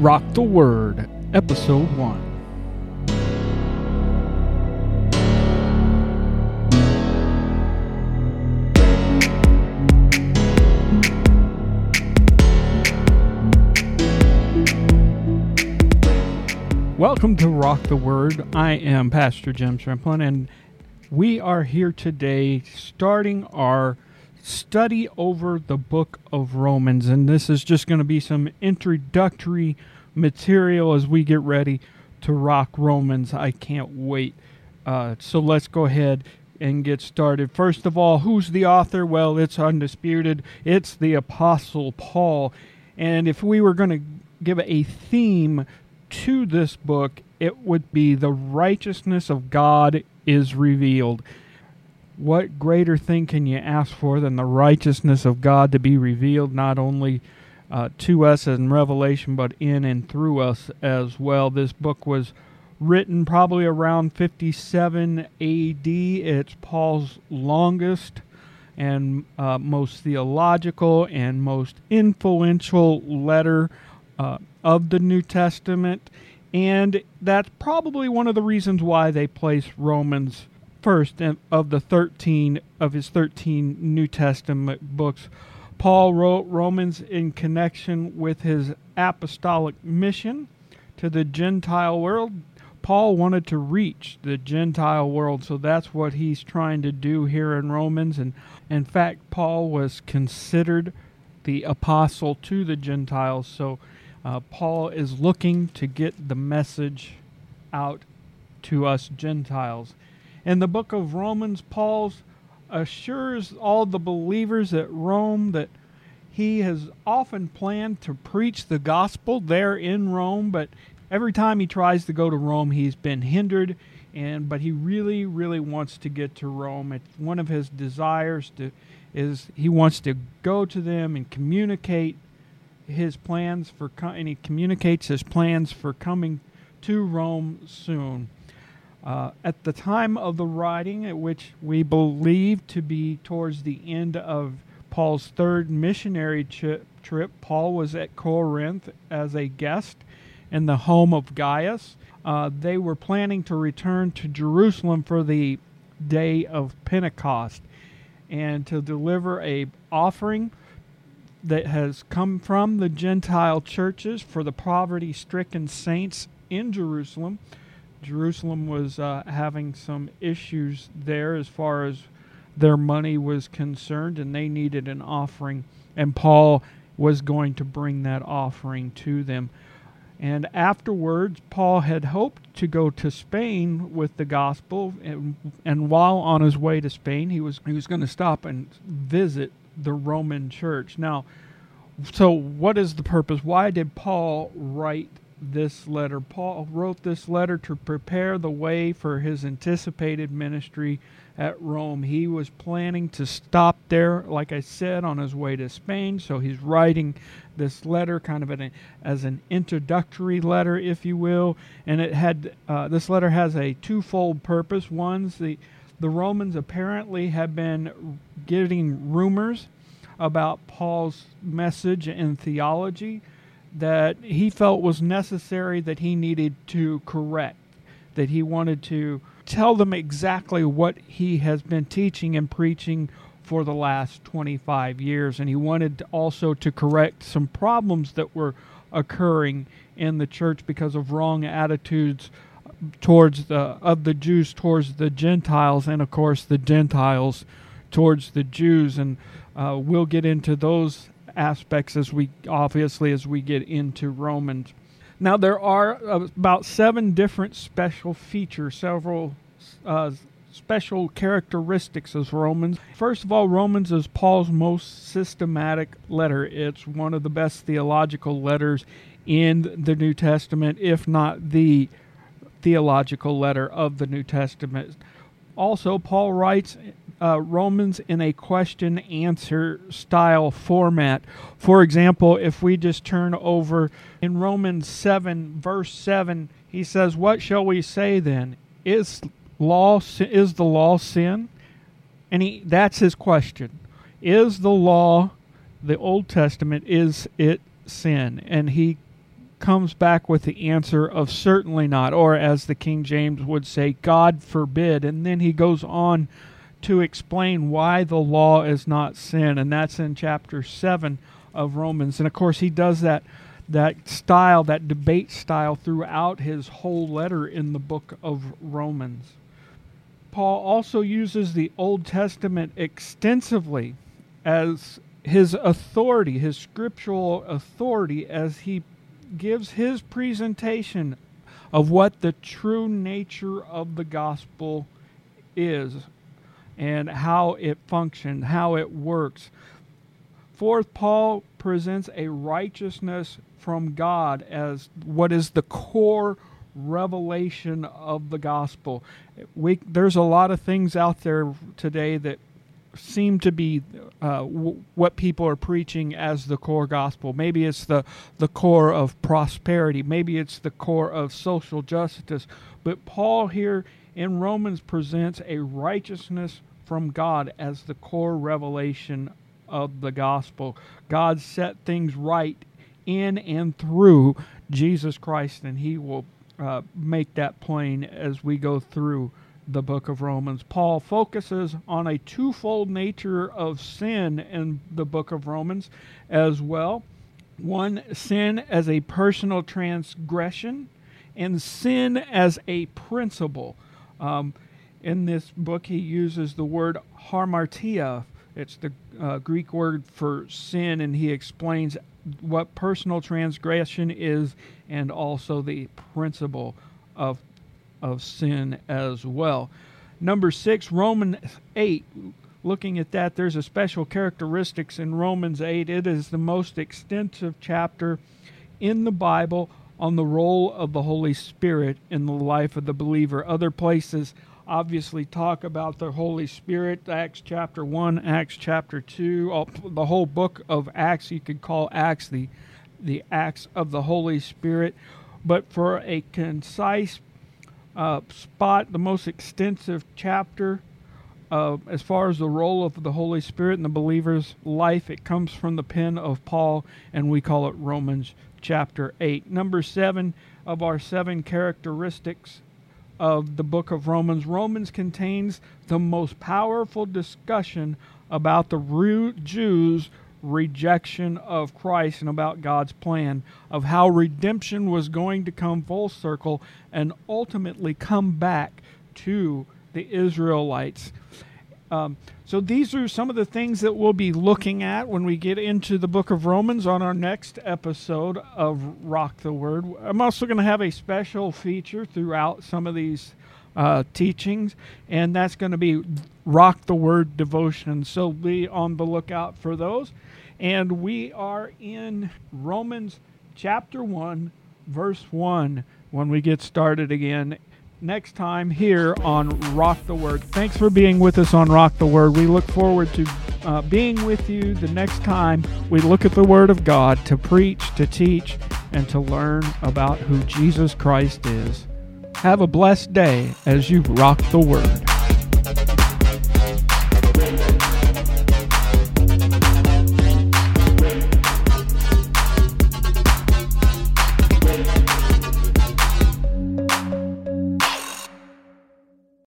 Rock the Word, Episode 1. Welcome to Rock the Word. I am Pastor Jim Shrimplin, and we are here today starting our study over the book of Romans. And this is just going to be some introductory material as we get ready to rock Romans. I can't wait. Uh, so let's go ahead and get started. First of all, who's the author? Well, it's undisputed. It's the Apostle Paul. And if we were going to give a theme to this book, it would be the righteousness of God is revealed. What greater thing can you ask for than the righteousness of God to be revealed not only uh, to us in Revelation, but in and through us as well? This book was written probably around 57 AD. It's Paul's longest and uh, most theological and most influential letter uh, of the New Testament. And that's probably one of the reasons why they place Romans first of the 13 of his 13 New Testament books. Paul wrote Romans in connection with his apostolic mission to the Gentile world. Paul wanted to reach the Gentile world, so that's what he's trying to do here in Romans. And in fact, Paul was considered the apostle to the Gentiles, so uh, Paul is looking to get the message out to us Gentiles. In the book of Romans, Paul assures all the believers at Rome that he has often planned to preach the gospel there in Rome, but every time he tries to go to Rome, he's been hindered. And but he really, really wants to get to Rome. It's one of his desires to is he wants to go to them and communicate his plans for and he communicates his plans for coming to Rome soon. Uh, at the time of the writing, which we believe to be towards the end of Paul's third missionary trip, trip Paul was at Corinth as a guest in the home of Gaius. Uh, they were planning to return to Jerusalem for the day of Pentecost and to deliver a offering that has come from the Gentile churches for the poverty stricken saints in Jerusalem. Jerusalem was uh, having some issues there as far as their money was concerned, and they needed an offering, and Paul was going to bring that offering to them. And afterwards, Paul had hoped to go to Spain with the gospel, and, and while on his way to Spain, he was he was going to stop and visit the Roman church. Now, so what is the purpose? Why did Paul write this letter? Paul wrote this letter to prepare the way for his anticipated ministry at Rome. He was planning to stop there, like I said, on his way to Spain. So he's writing this letter kind of an, as an introductory letter, if you will. And it had uh, this letter has a twofold purpose. One's the the Romans apparently have been getting rumors about Paul's message and theology that he felt was necessary that he needed to correct, that he wanted to tell them exactly what he has been teaching and preaching for the last 25 years. And he wanted also to correct some problems that were occurring in the church because of wrong attitudes towards the of the Jews towards the Gentiles, and of course the Gentiles towards the Jews, and uh, we'll get into those aspects as we obviously as we get into Romans. Now there are about seven different special features, several uh, special characteristics of Romans. First of all, Romans is Paul's most systematic letter. It's one of the best theological letters in the New Testament, if not the theological letter of the New Testament. Also, Paul writes uh, Romans in a question answer style format. For example, if we just turn over in Romans 7, verse 7, he says, What shall we say then? Is law is the law sin? And he that's his question. Is the law the Old Testament is it sin? And he comes back with the answer of certainly not, or as the King James would say, God forbid. And then he goes on to explain why the law is not sin, and that's in chapter 7 of Romans. And of course, he does that that style, that debate style throughout his whole letter in the book of Romans. Paul also uses the Old Testament extensively as his authority, his scriptural authority, as he gives his presentation of what the true nature of the gospel is and how it functions, how it works. Fourth, Paul presents a righteousness from God as what is the core revelation of the gospel. We, there's a lot of things out there today that seem to be uh, w- what people are preaching as the core gospel. Maybe it's the, the core of prosperity, maybe it's the core of social justice. But Paul here in Romans presents a righteousness from God as the core revelation of the gospel. God set things right in and through Jesus Christ, and He will uh, make that plain as we go through the book of Romans. Paul focuses on a twofold nature of sin in the book of Romans as well. One, sin as a personal transgression, and sin as a principle. Um, in this book, he uses the word harmartia. It's the uh, Greek word for sin, and he explains what personal transgression is and also the principle of of sin as well. Number six, Romans 8. Looking at that, there's a special characteristics in Romans 8. It is the most extensive chapter in the Bible on the role of the Holy Spirit in the life of the believer. Other places obviously talk about the Holy Spirit, Acts chapter 1, Acts chapter 2, all, the whole book of Acts, you could call Acts the, the Acts of the Holy Spirit. But for a concise uh, spot, the most extensive chapter uh, as far as the role of the Holy Spirit in the believer's life, it comes from the pen of Paul, and we call it Romans chapter 8. Number seven of our seven characteristics of the book of Romans. Romans contains the most powerful discussion about the Jews' rejection of Christ and about God's plan of how redemption was going to come full circle and ultimately come back to the Israelites. Um, so these are some of the things that we'll be looking at when we get into the book of Romans on our next episode of Rock the Word. I'm also going to have a special feature throughout some of these uh, teachings, and that's going to be Rock the Word devotion. So be on the lookout for those. And we are in Romans chapter 1, verse 1 when we get started again next time here on Rock the Word. Thanks for being with us on Rock the Word. We look forward to uh, being with you the next time we look at the Word of God to preach, to teach, and to learn about who Jesus Christ is. Have a blessed day as you rock the Word.